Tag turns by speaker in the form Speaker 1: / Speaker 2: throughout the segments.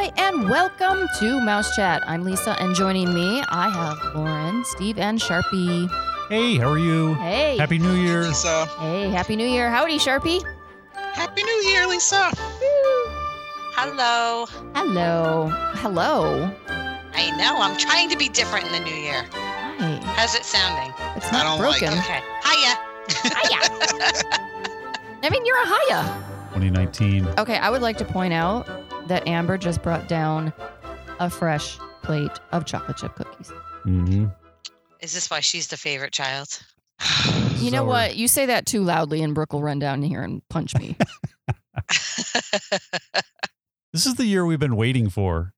Speaker 1: Hi, and welcome to Mouse Chat. I'm Lisa, and joining me, I have Lauren, Steve, and Sharpie.
Speaker 2: Hey, how are you?
Speaker 1: Hey.
Speaker 2: Happy New Year.
Speaker 3: Lisa.
Speaker 1: Hey, Happy New Year. Howdy, Sharpie.
Speaker 3: Happy New Year, Lisa.
Speaker 4: Hello.
Speaker 1: Hello. Hello.
Speaker 4: I know. I'm trying to be different in the new year.
Speaker 1: Hi.
Speaker 4: How's it sounding?
Speaker 1: It's
Speaker 3: I
Speaker 1: not
Speaker 3: don't like
Speaker 1: broken.
Speaker 3: it.
Speaker 4: Okay. Hiya.
Speaker 1: Hiya. I mean, you're a hiya.
Speaker 2: 2019.
Speaker 1: Okay, I would like to point out that Amber just brought down a fresh plate of chocolate chip cookies.
Speaker 2: Mm-hmm.
Speaker 4: Is this why she's the favorite child?
Speaker 1: You know what? You say that too loudly, and Brooke will run down here and punch me.
Speaker 2: This is the year we've been waiting for.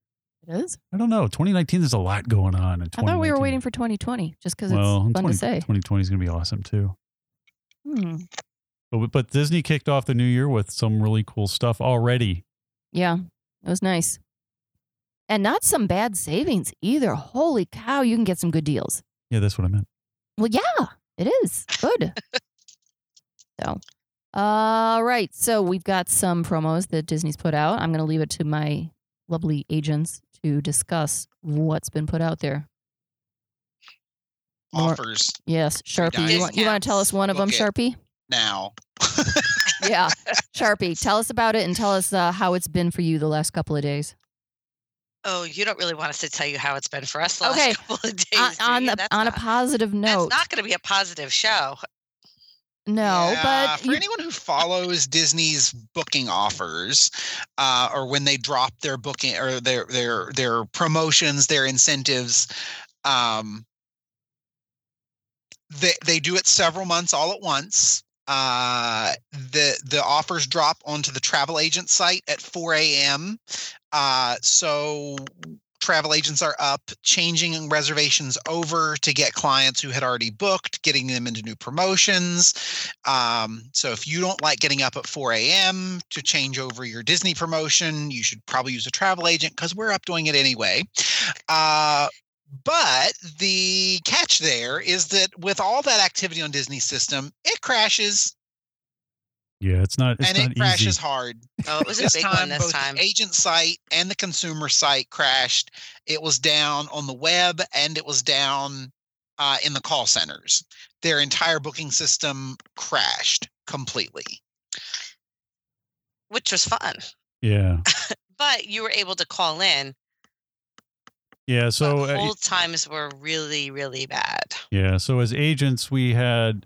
Speaker 1: it is.
Speaker 2: I don't know. 2019, there's a lot going on. In
Speaker 1: I thought we were waiting for 2020 just because
Speaker 2: well,
Speaker 1: it's fun to say.
Speaker 2: 2020 is going to be awesome too.
Speaker 1: Hmm.
Speaker 2: But, but Disney kicked off the new year with some really cool stuff already.
Speaker 1: Yeah, it was nice. And not some bad savings either. Holy cow, you can get some good deals.
Speaker 2: Yeah, that's what I meant.
Speaker 1: Well, yeah, it is. Good. so, all right. So, we've got some promos that Disney's put out. I'm going to leave it to my lovely agents to discuss what's been put out there. More-
Speaker 3: Offers
Speaker 1: Yes, Sharpie. You want, you want to tell us one of them, Sharpie?
Speaker 3: now.
Speaker 1: Yeah, Sharpie. Tell us about it and tell us uh, how it's been for you the last couple of days.
Speaker 4: Oh, you don't really want us to tell you how it's been for us the
Speaker 1: Okay.
Speaker 4: last couple of days.
Speaker 1: on on, the,
Speaker 4: That's
Speaker 1: on a positive note,
Speaker 4: That's not going to be a positive show.
Speaker 1: no,
Speaker 3: Yeah,
Speaker 1: but
Speaker 3: for
Speaker 1: you-
Speaker 3: anyone who follows Disney's booking offers, uh, or when they drop their booking or their their their promotions, their incentives, um, they they do it several months all at once. Uh, the the offers drop onto the travel agent site at 4 a.m. Uh, so travel agents are up changing reservations over to get clients who had already booked, getting them into new promotions. Um, so if you don't like getting up at 4 a.m. to change over your Disney promotion, you should probably use a travel agent because we're up doing it anyway. Uh, but the catch there is that with all that activity on Disney system, it crashes
Speaker 2: Yeah, it's not. It's
Speaker 3: and
Speaker 2: not
Speaker 3: it crashes
Speaker 2: easy.
Speaker 3: hard.
Speaker 4: Oh, it was a
Speaker 3: This
Speaker 4: big
Speaker 3: time,
Speaker 4: one this
Speaker 3: both
Speaker 4: time.
Speaker 3: the agent site and the consumer site crashed. It was down on the web and it was down uh, in the call centers. Their entire booking system crashed completely.
Speaker 4: which was fun.
Speaker 2: Yeah,
Speaker 4: But you were able to call in.
Speaker 2: Yeah. So
Speaker 4: but
Speaker 2: uh,
Speaker 4: hold times were really, really bad.
Speaker 2: Yeah. So as agents, we had,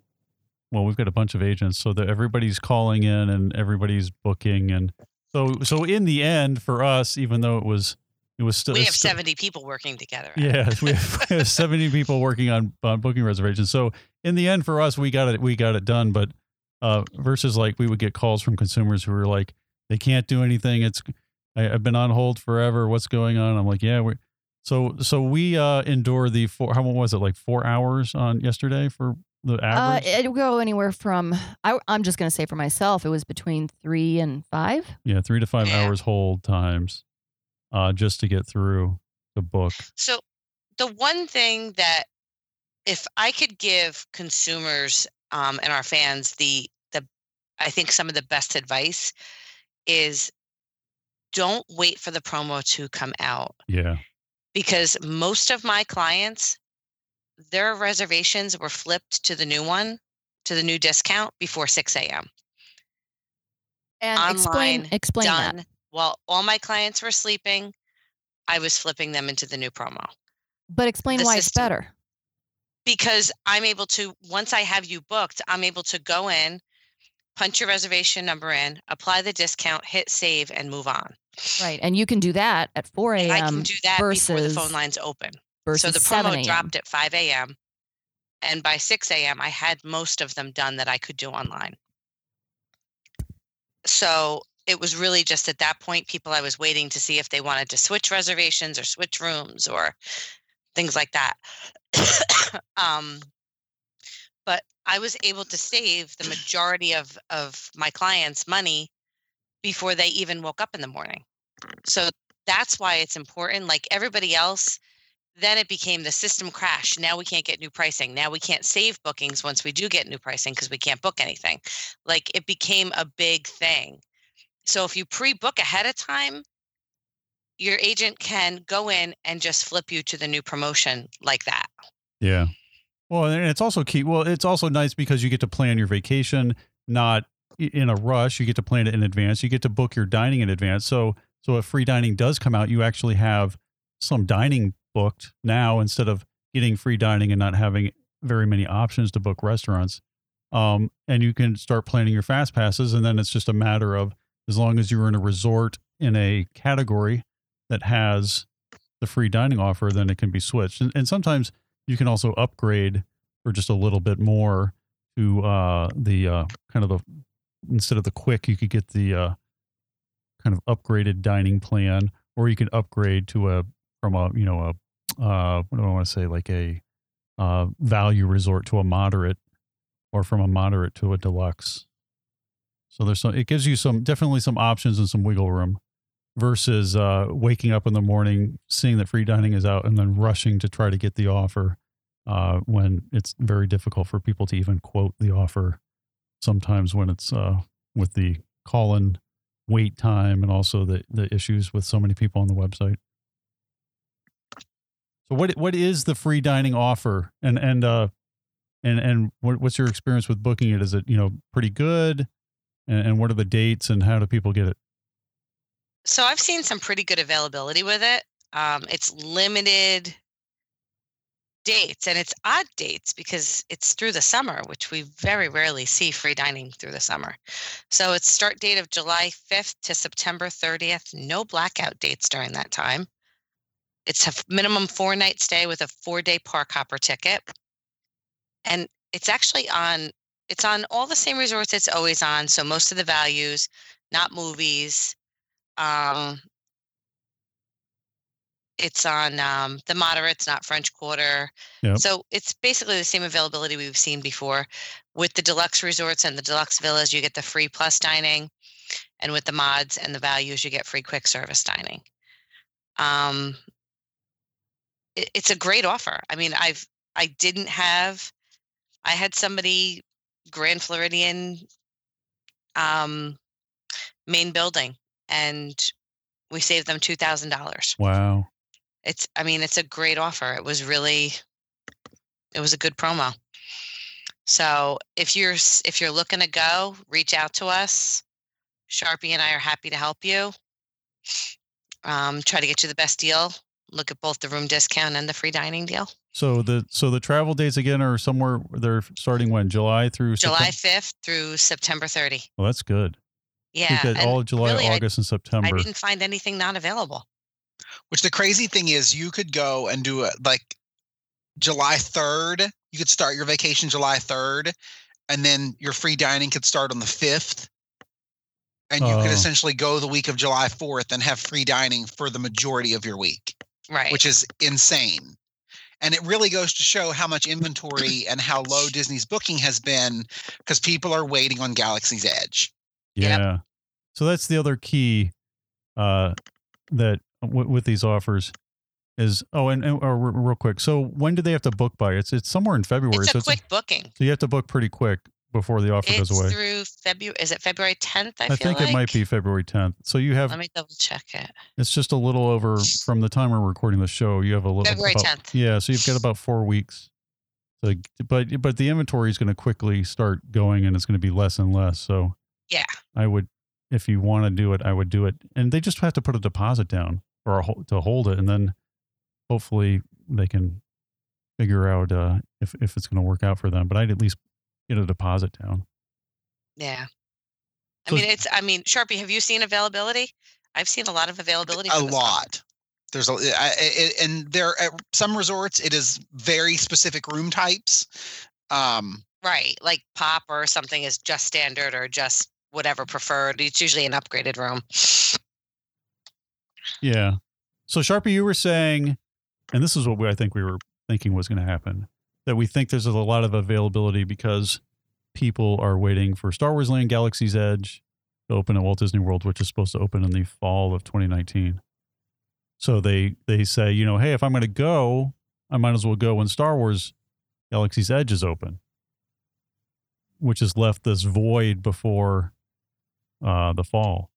Speaker 2: well, we've got a bunch of agents, so that everybody's calling in and everybody's booking, and so so in the end, for us, even though it was, it was still
Speaker 4: We have
Speaker 2: still-
Speaker 4: 70 people working together.
Speaker 2: Yeah, we have, we have seventy people working on, on booking reservations. So in the end, for us, we got it we got it done. But uh, versus like we would get calls from consumers who were like, they can't do anything. It's I, I've been on hold forever. What's going on? I'm like, yeah, we're so so we uh endure the four. How long was it? Like four hours on yesterday for the
Speaker 1: uh,
Speaker 2: average.
Speaker 1: it'll go anywhere from, I, I'm just going to say for myself, it was between three and five.
Speaker 2: yeah, three to five hours hold times, uh, just to get through the book.
Speaker 4: So the one thing that if I could give consumers um, and our fans the the I think some of the best advice is don't wait for the promo to come out
Speaker 2: Yeah,
Speaker 4: because most of my clients their reservations were flipped to the new one to the new discount before 6 a.m.
Speaker 1: And explain,
Speaker 4: Online,
Speaker 1: explain
Speaker 4: Done.
Speaker 1: that.
Speaker 4: While all my clients were sleeping, I was flipping them into the new promo.
Speaker 1: But explain
Speaker 4: the
Speaker 1: why it's better.
Speaker 4: because I'm able to once I have you booked, I'm able to go in, punch your reservation number in, apply the discount, hit save, and move on.
Speaker 1: Right. And you can do that at 4
Speaker 4: a.m. I can do that before the phone lines open.
Speaker 1: versus
Speaker 4: So the promo dropped at 5 a.m. And by 6 a.m., I had most of them done that I could do online. So it was really just at that point, people I was waiting to see if they wanted to switch reservations or switch rooms or things like that. um, but I was able to save the majority of, of my clients' money before they even woke up in the morning. So that's why it's important. Like everybody else, then it became the system crash. Now we can't get new pricing. Now we can't save bookings once we do get new pricing because we can't book anything. Like it became a big thing. So if you pre book ahead of time, your agent can go in and just flip you to the new promotion like that.
Speaker 2: Yeah. Well, and it's also key. Well, it's also nice because you get to plan your vacation not in a rush. You get to plan it in advance. You get to book your dining in advance. So, so if free dining does come out, you actually have some dining booked now instead of getting free dining and not having very many options to book restaurants. Um, and you can start planning your fast passes, and then it's just a matter of as long as you're in a resort in a category that has the free dining offer, then it can be switched. And, and sometimes you can also upgrade for just a little bit more to uh, the uh, kind of the instead of the quick, you could get the uh, kind of upgraded dining plan, or you could upgrade to a from a you know a uh, what do I want to say like a uh, value resort to a moderate, or from a moderate to a deluxe. So there's some. It gives you some definitely some options and some wiggle room versus uh, waking up in the morning, seeing that free dining is out, and then rushing to try to get the offer uh, when it's very difficult for people to even quote the offer. Sometimes when it's uh, with the call in wait time and also the, the issues with so many people on the website. So what what is the free dining offer and and uh and and what, what's your experience with booking it? Is it you know pretty good? And, and what are the dates and how do people get it?
Speaker 4: So I've seen some pretty good availability with it. Um, it's limited dates and it's odd dates because it's through the summer, which we very rarely see free dining through the summer. So it's start date of July 5th to September 30th. No blackout dates during that time. It's a minimum four night stay with a four day park hopper ticket. And it's actually on it's on all the same resorts it's always on. So most of the values, not movies. Um, it's on um, the moderates, not French Quarter.
Speaker 2: Yep.
Speaker 4: So it's basically the same availability we've seen before. With the deluxe resorts and the deluxe villas, you get the free plus dining, and with the mods and the values, you get free quick service dining. Um, it, it's a great offer. I mean, I've I didn't have, I had somebody Grand Floridian, um, main building, and we saved them two thousand dollars
Speaker 2: Wow.
Speaker 4: It's i mean it's a great offer. It was really it was a good promo. So if you're if you're looking to go reach out to us. Sharpie and i are happy to help you. Um, try to get you the best deal. Look at both the room discount and the free dining deal.
Speaker 2: So the so the travel dates again are somewhere they're starting when? July through
Speaker 4: july
Speaker 2: September?
Speaker 4: 5th through september 30
Speaker 2: Well, that's good.
Speaker 4: yeah
Speaker 2: all of July,
Speaker 4: really, I-
Speaker 2: August, and September.
Speaker 4: I, didn't find anything not available
Speaker 3: Which the crazy thing is, you could go and do it like July 3rd. You could start your vacation July 3rd, and then your free dining could start on the 5th. And you could
Speaker 2: Oh.
Speaker 3: essentially go the week of July 4th and have free dining for the majority of your week,
Speaker 4: right
Speaker 3: which is insane. And it really goes to show how much inventory and how low Disney's booking has been because people are waiting on Galaxy's Edge.
Speaker 2: Yeah.
Speaker 4: Yep.
Speaker 2: So that's the other key uh, that w- with these offers is oh and, and or re- real quick. So when do they have to book by? It's it's somewhere in February.
Speaker 4: it's
Speaker 2: so
Speaker 4: a quick booking
Speaker 2: so you have to book pretty quick before the offer
Speaker 4: it's
Speaker 2: goes away.
Speaker 4: through february is it february 10th i,
Speaker 2: I, think it might be February 10th. So you have
Speaker 4: Let me double check it.
Speaker 2: it's just a little over from the time we're recording the show. You have a little
Speaker 4: February
Speaker 2: about-
Speaker 4: 10th.
Speaker 2: Yeah, so you've got about four weeks. So, but but the inventory is going to quickly start going, and it's going to be less and less. So
Speaker 4: Yeah.
Speaker 2: I would, if you want to do it, I would do it, and they just have to put a deposit down or to hold it, and then hopefully they can figure out uh, if if it's going to work out for them. But I'd at least get a deposit down.
Speaker 4: Yeah. I
Speaker 2: So-
Speaker 4: mean, it's, I mean, Sharpie, have you seen availability? I've seen a lot of availability.
Speaker 3: a
Speaker 4: for this
Speaker 3: lot. There's a I, I, and there at some resorts it is very specific room types. Um,
Speaker 4: Right. Like pop or something is just standard or just whatever preferred. It's usually an upgraded room.
Speaker 2: Yeah. So Sharpie, you were saying, and this is what we, I think we were thinking was going to happen, that we think there's a lot of availability because people are waiting for Star Wars Land Galaxy's Edge to open at Walt Disney World, which is supposed to open in the fall of 2019. So they they say, you know, hey, if I'm going to go, I might as well go when Star Wars Galaxy's Edge is open, which has left this void before uh, the fall.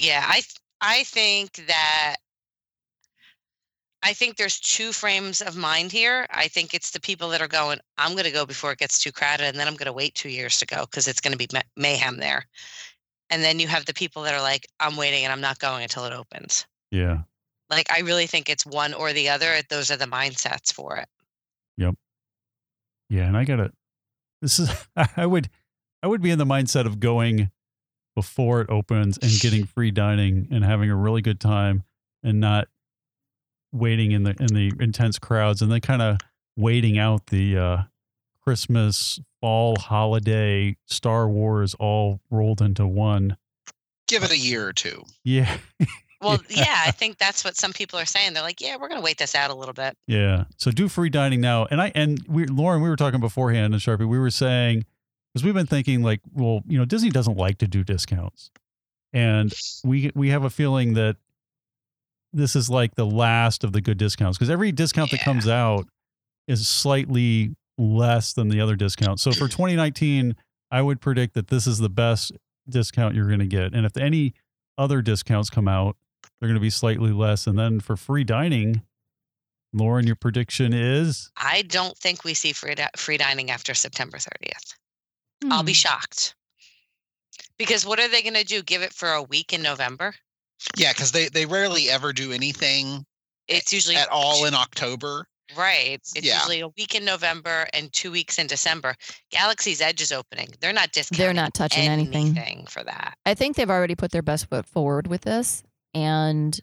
Speaker 4: Yeah. I, I think that I think there's two frames of mind here. I think it's the people that are going, I'm going to go before it gets too crowded, and then I'm going to wait two years to go because it's going to be ma- mayhem there. And then you have the people that are like, I'm waiting and I'm not going until it opens.
Speaker 2: Yeah.
Speaker 4: Like, I really think it's one or the other. Those are the mindsets for it. Yep.
Speaker 2: Yeah, and I gotta. This is I would I would be in the mindset of going before it opens and getting free dining and having a really good time and not waiting in the in the intense crowds and then kind of waiting out the uh Christmas, fall, holiday, Star Wars all rolled into one.
Speaker 3: Give it a year or two.
Speaker 2: Yeah.
Speaker 4: Well, yeah, I think that's what some people are saying. They're like, yeah, we're going to wait this out a little bit.
Speaker 2: Yeah. So do free dining now. And I and we Lauren, we were talking beforehand and Sharpie, we were saying because we've been thinking like, well, you know, Disney doesn't like to do discounts. And we we have a feeling that this is like the last of the good discounts because every discount that comes out is slightly less than the other discounts. So for mm. 2019, I would predict that this is the best discount you're going to get. And if any other discounts come out, they're going to be slightly less. And then for free dining, Lauren, your prediction is
Speaker 4: I don't think we see free, di- free dining after September 30th. I'll be
Speaker 1: Hmm.
Speaker 4: shocked. Because what are they going to do? Give it for a week in November?
Speaker 3: Yeah, because they they rarely ever do anything
Speaker 4: It's usually
Speaker 3: at all in October.
Speaker 4: Right. It's
Speaker 3: Yeah.
Speaker 4: usually a week in November and two weeks in December. Galaxy's Edge is opening. They're not discounting.
Speaker 1: They're not touching anything.
Speaker 4: anything for that.
Speaker 1: I think they've already put their best foot forward with this. And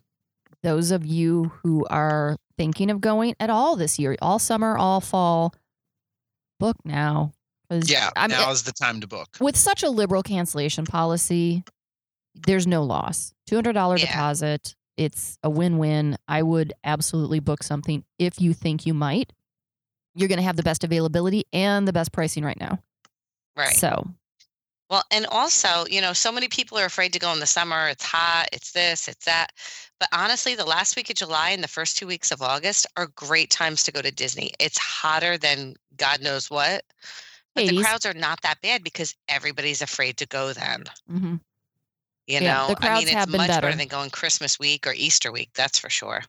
Speaker 1: those of you who are thinking of going at all this year, all summer, all fall, book now.
Speaker 3: Yeah,
Speaker 1: I'm, eh,
Speaker 3: now is the time to book.
Speaker 1: with such a liberal cancellation policy, there's no loss. $200
Speaker 4: Yeah.
Speaker 1: deposit. It's a win win. I would absolutely book something if you think you might. You're going to have the best availability and the best pricing right now.
Speaker 4: Right.
Speaker 1: So,
Speaker 4: Well, and also, you know, so many people are afraid to go in the summer. It's hot, it's this, it's that. But honestly, the last week of July and the first two weeks of August are great times to go to Disney. It's hotter than God knows what. But the crowds are not that bad because everybody's afraid to go then.
Speaker 1: mhm.
Speaker 4: You
Speaker 1: Yeah,
Speaker 4: know, I mean, it's much
Speaker 1: better.
Speaker 4: better than going Christmas week or Easter week. That's for sure.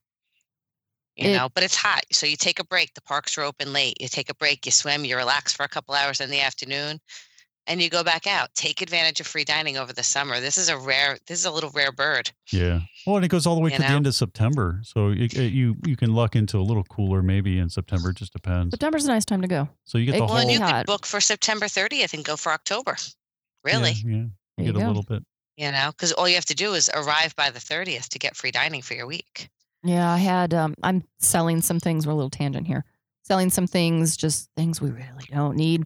Speaker 4: You
Speaker 1: It-
Speaker 4: know, but it's hot. So you take a break. The parks are open late. You take a break, you swim, you relax for a couple hours in the afternoon, and you go back out. Take advantage of free dining over the summer. This is a rare, this is a little rare bird.
Speaker 2: yeah. Well, and it goes all the way
Speaker 4: You
Speaker 2: to the end of September, so you you you can luck into a little cooler maybe in September. It just depends.
Speaker 1: September's a nice time to go.
Speaker 2: So you get
Speaker 1: It-
Speaker 2: the
Speaker 1: well,
Speaker 4: Well, and you
Speaker 1: hot.
Speaker 4: could book for September 30th and go for October. Really?
Speaker 2: Yeah, yeah. You
Speaker 1: There
Speaker 2: get
Speaker 1: you
Speaker 2: a little bit.
Speaker 4: You know, because all you have to do is arrive by the 30th to get free dining for your week.
Speaker 1: Yeah, I had. Um, I'm selling some things. We're a little tangent here. Selling some things, just things we really don't need.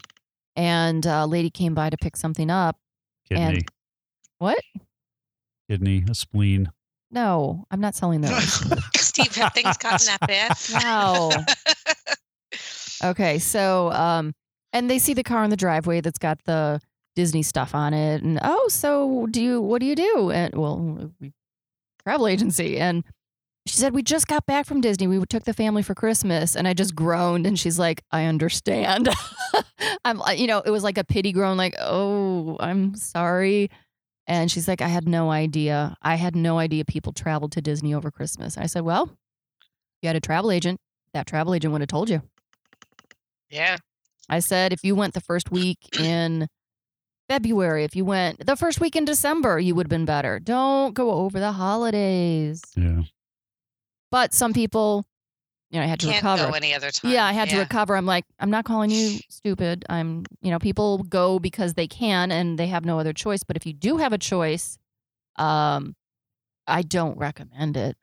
Speaker 1: And a lady came by to pick something up.
Speaker 2: Kidney,
Speaker 1: And- What?
Speaker 2: kidney, a spleen.
Speaker 1: No, I'm not selling those.
Speaker 4: Steve, have things gotten that bad?
Speaker 1: no. Okay, so um, and they see the car in the driveway that's got the Disney stuff on it, and oh, so do you? What do you do? And well, we travel agency, and she said we just got back from Disney. We took the family for Christmas, and I just groaned, and she's like, I understand. I'm, like- you know, it was like a pity groan, like, oh, I'm sorry. And she's like, I had no idea. I had no idea people traveled to Disney over Christmas. I said, well, you had a travel agent. That travel agent would have told you.
Speaker 4: yeah.
Speaker 1: I said if you went the first week in February, if you went the first week in December, you would have been better. Don't go over the holidays.
Speaker 2: Yeah.
Speaker 1: But some people, you know, I had to
Speaker 4: Can't
Speaker 1: recover.
Speaker 4: go any other time.
Speaker 1: Yeah, I had to recover. I'm like, I'm not calling you stupid. I'm, you know, people go because they can and they have no other choice. But if you do have a choice, um, I don't recommend it.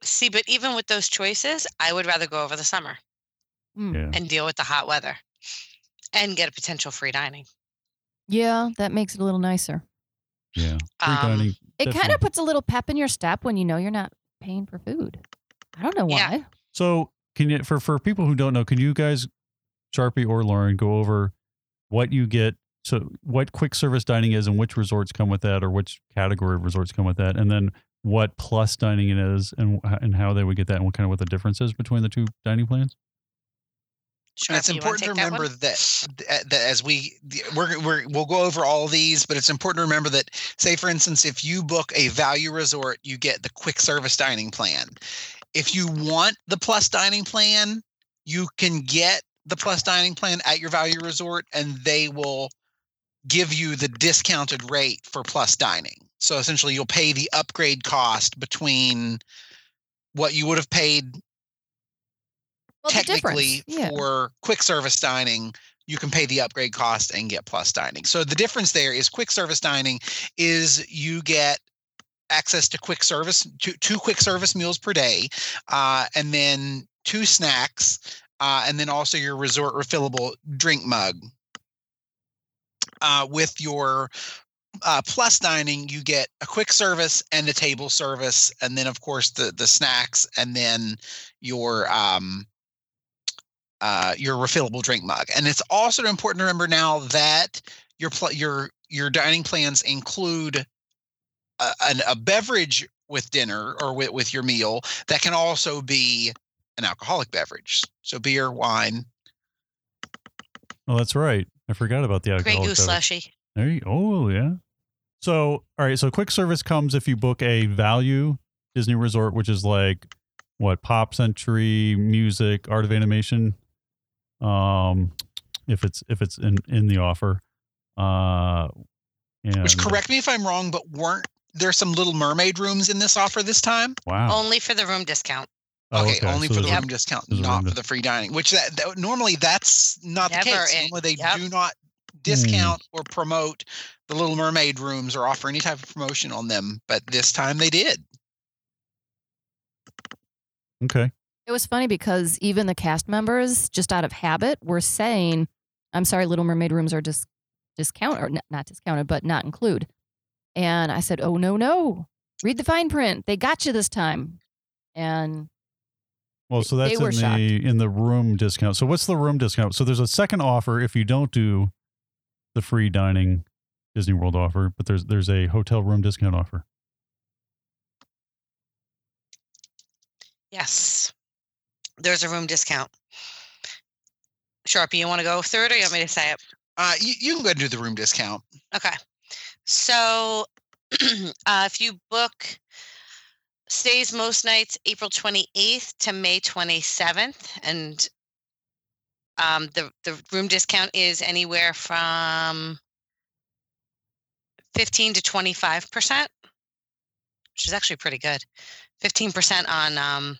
Speaker 4: See, but even with those choices, I would rather go over the summer
Speaker 1: Hmm.
Speaker 2: Yeah.
Speaker 4: and deal with the hot weather and get a potential free dining.
Speaker 1: Yeah, that makes it a little nicer.
Speaker 2: Yeah. Free
Speaker 4: Um,
Speaker 2: dining.
Speaker 1: It kind of puts a little pep in your step when you know you're not paying for food. I don't know
Speaker 4: Yeah.
Speaker 1: why.
Speaker 2: So can you for for people who don't know, can you guys, Sharpie or Lauren, go over what you get? So what quick service dining is and which resorts come with that, or which category of resorts come with that, and then what plus dining it is and and how they would get that, and what kind of what the difference is between the two dining plans.
Speaker 3: And it's
Speaker 4: Sharpie, you wanna
Speaker 3: important to
Speaker 4: take that one?
Speaker 3: remember that, that that as we we're, we're we'll go over all of these, but it's important to remember that, say for instance, if you book a value resort, you get the quick service dining plan. If you want the plus dining plan, you can get the plus dining plan at your value resort, and they will give you the discounted rate for plus dining. So essentially, you'll pay the upgrade cost between what you would have paid
Speaker 1: Well,
Speaker 3: technically
Speaker 1: yeah.
Speaker 3: for quick service dining you can pay the upgrade cost and get plus dining so the difference there is quick service dining is you get access to quick service two, two quick service meals per day uh, and then two snacks uh, and then also your resort refillable drink mug. Uh, with your uh, plus dining you get a quick service and a table service and then of course the the snacks and then your um uh your refillable drink mug. And it's also important to remember now that your pl- your your dining plans include a, an, a beverage with dinner or with, with your meal that can also be an alcoholic beverage so beer wine
Speaker 2: Oh, that's right. I forgot about the
Speaker 4: Grey
Speaker 2: alcohol.
Speaker 4: Goose slushy.
Speaker 2: There you, oh yeah. So all right, so quick service comes if you book a value Disney resort, which is like what Pop Century, music, art of animation. Um, if it's if it's in in the offer, uh, and
Speaker 3: which correct me if i'm wrong but weren't there some little mermaid rooms in this offer this time
Speaker 2: Wow.
Speaker 4: Only for the room discount.
Speaker 2: Oh,
Speaker 3: okay, only
Speaker 2: so
Speaker 3: for the room discount,
Speaker 2: there's
Speaker 3: not
Speaker 2: room
Speaker 3: for the free dining. Which that, that normally that's not the case.
Speaker 4: in-
Speaker 3: Normally they
Speaker 4: yep.
Speaker 3: do not discount or promote the Little Mermaid rooms or offer any type of promotion on them. But this time they did.
Speaker 2: Okay.
Speaker 1: It was funny because even the cast members, just out of habit, were saying, "I'm sorry, Little Mermaid rooms are just discount or n- not discounted, but not include." And I said, "Oh no, no! Read the fine print. They got you this time." And
Speaker 2: Well, so that's
Speaker 1: were
Speaker 2: in
Speaker 1: shocked.
Speaker 2: the in the room discount. So what's the room discount? So there's a second offer if you don't do the free dining Disney World offer, but there's there's a hotel room discount offer.
Speaker 4: Yes. There's a room discount. Sharpie, you want to go through it or you want me to say it?
Speaker 3: Uh, you, you can go ahead and do the room discount.
Speaker 4: Okay. So uh, if you book stays most nights April 28th to May 27th, and um, the, the room discount is anywhere from 15 to 25%, which is actually pretty good. 15% on um,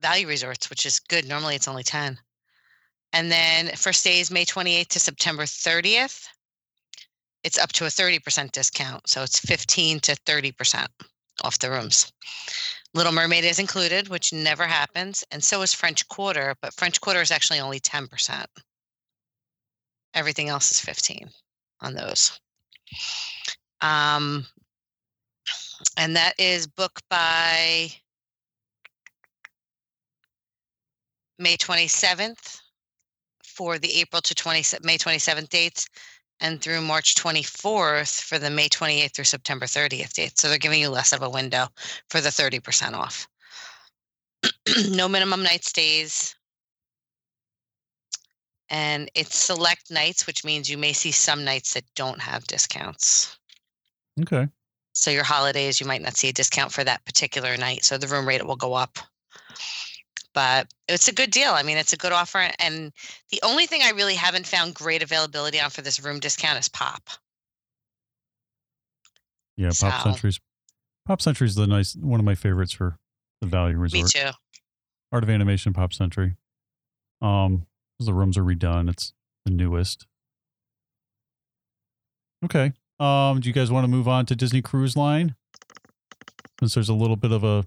Speaker 4: value resorts, which is good. Normally it's only 10. And then for stays May 28th to September 30th, it's up to a 30% discount. So it's 15 to 30% off the rooms. Little Mermaid is included, which never happens. And so is French Quarter, but French Quarter is actually only 10%. Everything else is 15 on those. Um, and that is booked by May 27th for the April to 20, May 27th dates and through March 24th for the May 28th through September 30th date. So they're giving you less of a window for the 30% off. no minimum night stays. And it's select nights, which means you may see some nights that don't have discounts.
Speaker 2: Okay.
Speaker 4: So your holidays, you might not see a discount for that particular night. So the room rate will go up. But it's a good deal. I mean, it's a good offer. And the only thing I really haven't found great availability on for this room discount is pop.
Speaker 2: Yeah, Pop
Speaker 4: So-
Speaker 2: Century's Pop Century's the nice one of my favorites for the value resort.
Speaker 4: Me too.
Speaker 2: Art of Animation Pop Century. Um, the rooms are redone. It's the newest. Okay. Um, do you guys want to move on to Disney Cruise Line? Since there's a little bit of a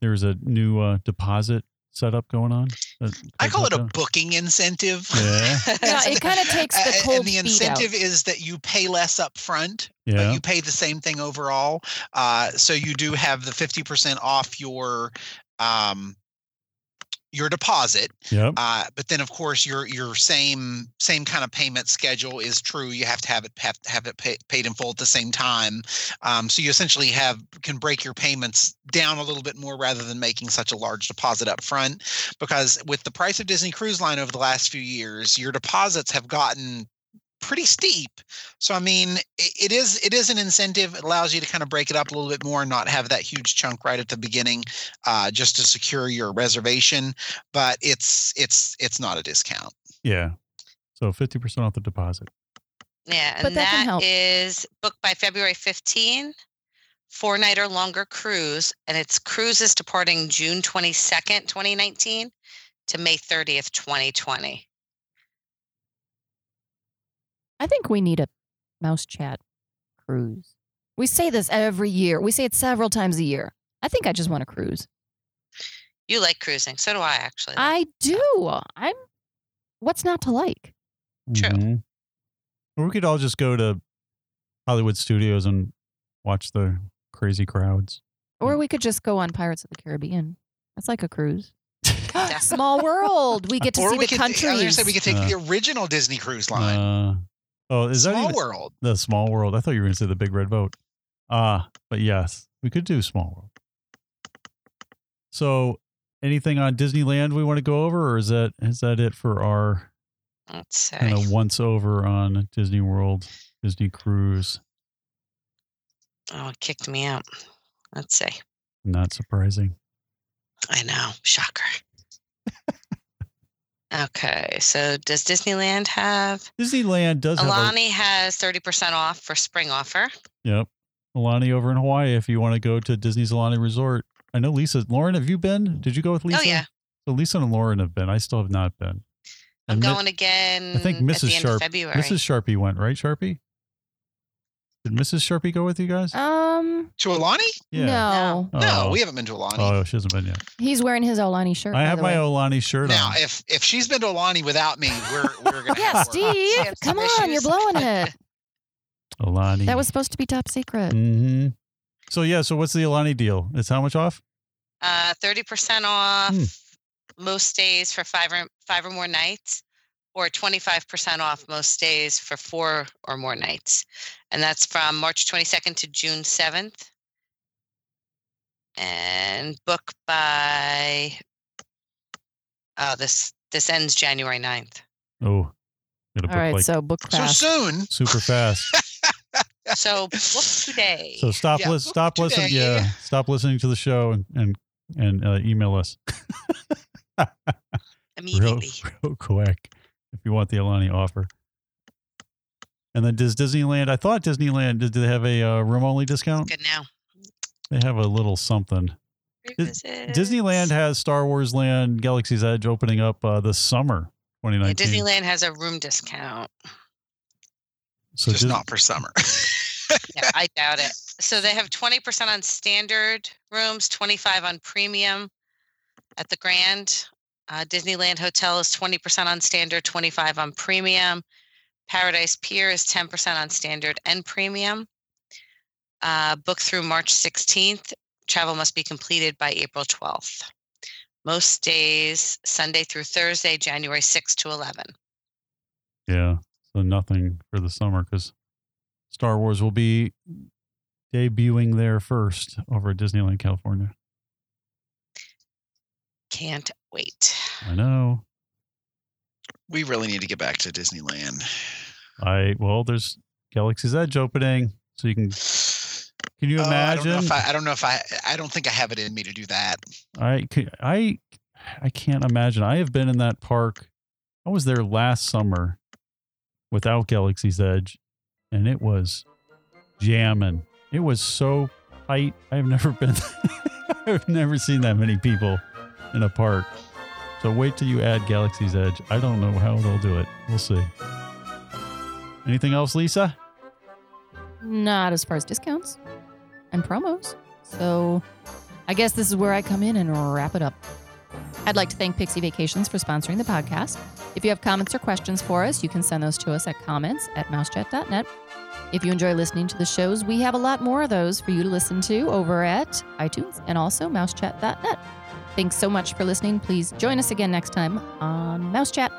Speaker 2: there's a new uh, deposit setup going on. that
Speaker 3: I call it a
Speaker 2: that?
Speaker 3: booking incentive.
Speaker 2: Yeah.
Speaker 1: Yeah, it kind of takes
Speaker 3: A-
Speaker 1: the
Speaker 3: a-
Speaker 1: cold
Speaker 3: and the
Speaker 1: feet out.
Speaker 3: incentive is that you pay less up front but
Speaker 2: Yeah.
Speaker 3: you pay the same thing overall. Uh, so you do have the 50% off your um, your deposit.
Speaker 2: Yep.
Speaker 3: Uh, but then, of course, your your same same kind of payment schedule is true. You have to have it have, have it pay, paid in full at the same time. Um, so you essentially have can break your payments down a little bit more rather than making such a large deposit up front. Because with the price of Disney Cruise Line over the last few years, your deposits have gotten pretty steep. So I mean, it, it is it is an incentive. It allows you to kind of break it up a little bit more and not have that huge chunk right at the beginning, uh, just to secure your reservation. But it's it's it's not a discount.
Speaker 2: Yeah. So 50% off the deposit.
Speaker 4: Yeah,
Speaker 1: But
Speaker 4: and
Speaker 1: that can
Speaker 4: that
Speaker 1: help.
Speaker 4: is booked by February 15, four night or longer cruise, and it's cruises departing June 22nd, 2019 to May 30th, 2020.
Speaker 1: I think we need a mouse chat cruise. We say this every year. We say it several times a year. I think I just want to cruise.
Speaker 4: You like cruising, so do I actually.
Speaker 1: I do. I'm. What's not to like?
Speaker 4: True.
Speaker 2: Mhm. Or we could all just go to Hollywood Studios and watch the crazy crowds.
Speaker 1: Or we could just go on Pirates of the Caribbean. That's like a cruise. Small world. We get to
Speaker 3: or
Speaker 1: see
Speaker 3: we
Speaker 1: the
Speaker 3: could I was gonna say we could take
Speaker 2: Uh,
Speaker 3: the original Disney Cruise Line,
Speaker 2: Uh, oh, is that
Speaker 3: Small
Speaker 2: even
Speaker 3: World.
Speaker 2: the small world? I thought you were going to say the big red boat. Ah, but yes, we could do small world. So, anything on Disneyland we want to go over, or is that is that it for our
Speaker 4: Let's
Speaker 2: kind of once over on Disney World, Disney Cruise?
Speaker 4: Oh, it kicked me out. Let's see.
Speaker 2: Not surprising.
Speaker 4: I know. Shocker. Okay, so does Disneyland have?
Speaker 2: Disneyland does have a,
Speaker 4: has 30% off for spring offer.
Speaker 2: Yep. Aulani over in Hawaii if you want to go to Disney's Aulani Resort. I know Lisa. Lauren, have you been? Did you go with oh, Lisa?
Speaker 4: Oh, yeah.
Speaker 2: So Lisa and Lauren have been. I still have not been.
Speaker 4: I'm
Speaker 2: And Mi-
Speaker 4: going again
Speaker 2: I think Mrs. Sharp-
Speaker 4: February.
Speaker 2: Mrs. Sharpie went, right? Sharpie? Did Mrs. Sharpie go with you guys?
Speaker 1: um,
Speaker 3: To Aulani?
Speaker 1: no.
Speaker 2: Oh.
Speaker 3: No, we haven't been to Aulani.
Speaker 2: Oh, she hasn't been yet.
Speaker 1: He's wearing his Aulani shirt.
Speaker 2: I
Speaker 1: by
Speaker 2: have
Speaker 1: the
Speaker 2: my
Speaker 1: way.
Speaker 2: Aulani shirt
Speaker 3: now,
Speaker 2: on.
Speaker 3: if if she's been to Aulani without me, we're we're gonna
Speaker 1: Yeah,
Speaker 3: have more-
Speaker 1: Steve.
Speaker 4: Some
Speaker 1: Come on, you're
Speaker 4: issues.
Speaker 1: blowing it.
Speaker 2: Aulani.
Speaker 1: That was supposed to be top secret.
Speaker 2: hmm So yeah. So what's the Aulani deal? It's how much off?
Speaker 4: Uh, 30% off
Speaker 2: Hmm.
Speaker 4: most days for five or, five or more nights, or 25% off most days for four or more nights. And that's from March 22nd to June 7th. And book by, oh, this this ends January 9th.
Speaker 2: Oh, gotta book
Speaker 1: All right,
Speaker 2: like
Speaker 1: so book
Speaker 3: So soon.
Speaker 2: super fast.
Speaker 4: So book today.
Speaker 2: So stop,
Speaker 3: Yeah,
Speaker 2: lis-
Speaker 3: book
Speaker 2: stop listening.
Speaker 3: today.
Speaker 2: Yeah, stop listening to the show and and and uh, email us real,
Speaker 4: immediately.
Speaker 2: real quick if you want the Aulani offer. And then does Disneyland? I thought Disneyland did. Do they have a uh, room only discount?
Speaker 4: Good now.
Speaker 2: They have a little something. Dis- Disneyland has Star Wars Land Galaxy's Edge opening up uh, this summer,
Speaker 4: Yeah,
Speaker 2: 2019.
Speaker 4: Disneyland has a room discount.
Speaker 2: so
Speaker 3: just
Speaker 2: Dis-
Speaker 3: not for summer.
Speaker 4: Yeah, I doubt it. So they have 20% on standard rooms, 25 on premium at the Grand. Uh, Disneyland Hotel is 20% on standard, 25 on premium. Paradise Pier is 10% on standard and premium. Uh, book through March 16th. Travel must be completed by April 12th. Most days, Sunday through Thursday, January 6th to 11.
Speaker 2: yeah, so nothing for the summer because Star Wars will be debuting there first over at Disneyland, California.
Speaker 4: Can't wait.
Speaker 2: I know.
Speaker 3: we really need to get back to Disneyland.
Speaker 2: I well, there's Galaxy's Edge opening, so you can. Can you
Speaker 3: Oh, I don't
Speaker 2: imagine?
Speaker 3: I, I don't know if I I don't think I have it in me to do that.
Speaker 2: I I I can't imagine. I have been in that park. I was there last summer without Galaxy's Edge, and it was jamming. It was so tight. I've never been. I've never seen that many people in a park. So wait till you add Galaxy's Edge. I don't know how they'll do it. We'll see. Anything else, Lisa?
Speaker 1: Not as far as discounts and promos. So I guess this is where I come in and wrap it up. I'd like to thank Pixie Vacations for sponsoring the podcast. If you have comments or questions for us, you can send those to us at comments at mousechat.net. If you enjoy listening to the shows, we have a lot more of those for you to listen to over at iTunes and also mousechat.net. Thanks so much for listening. Please join us again next time on Mouse Chat.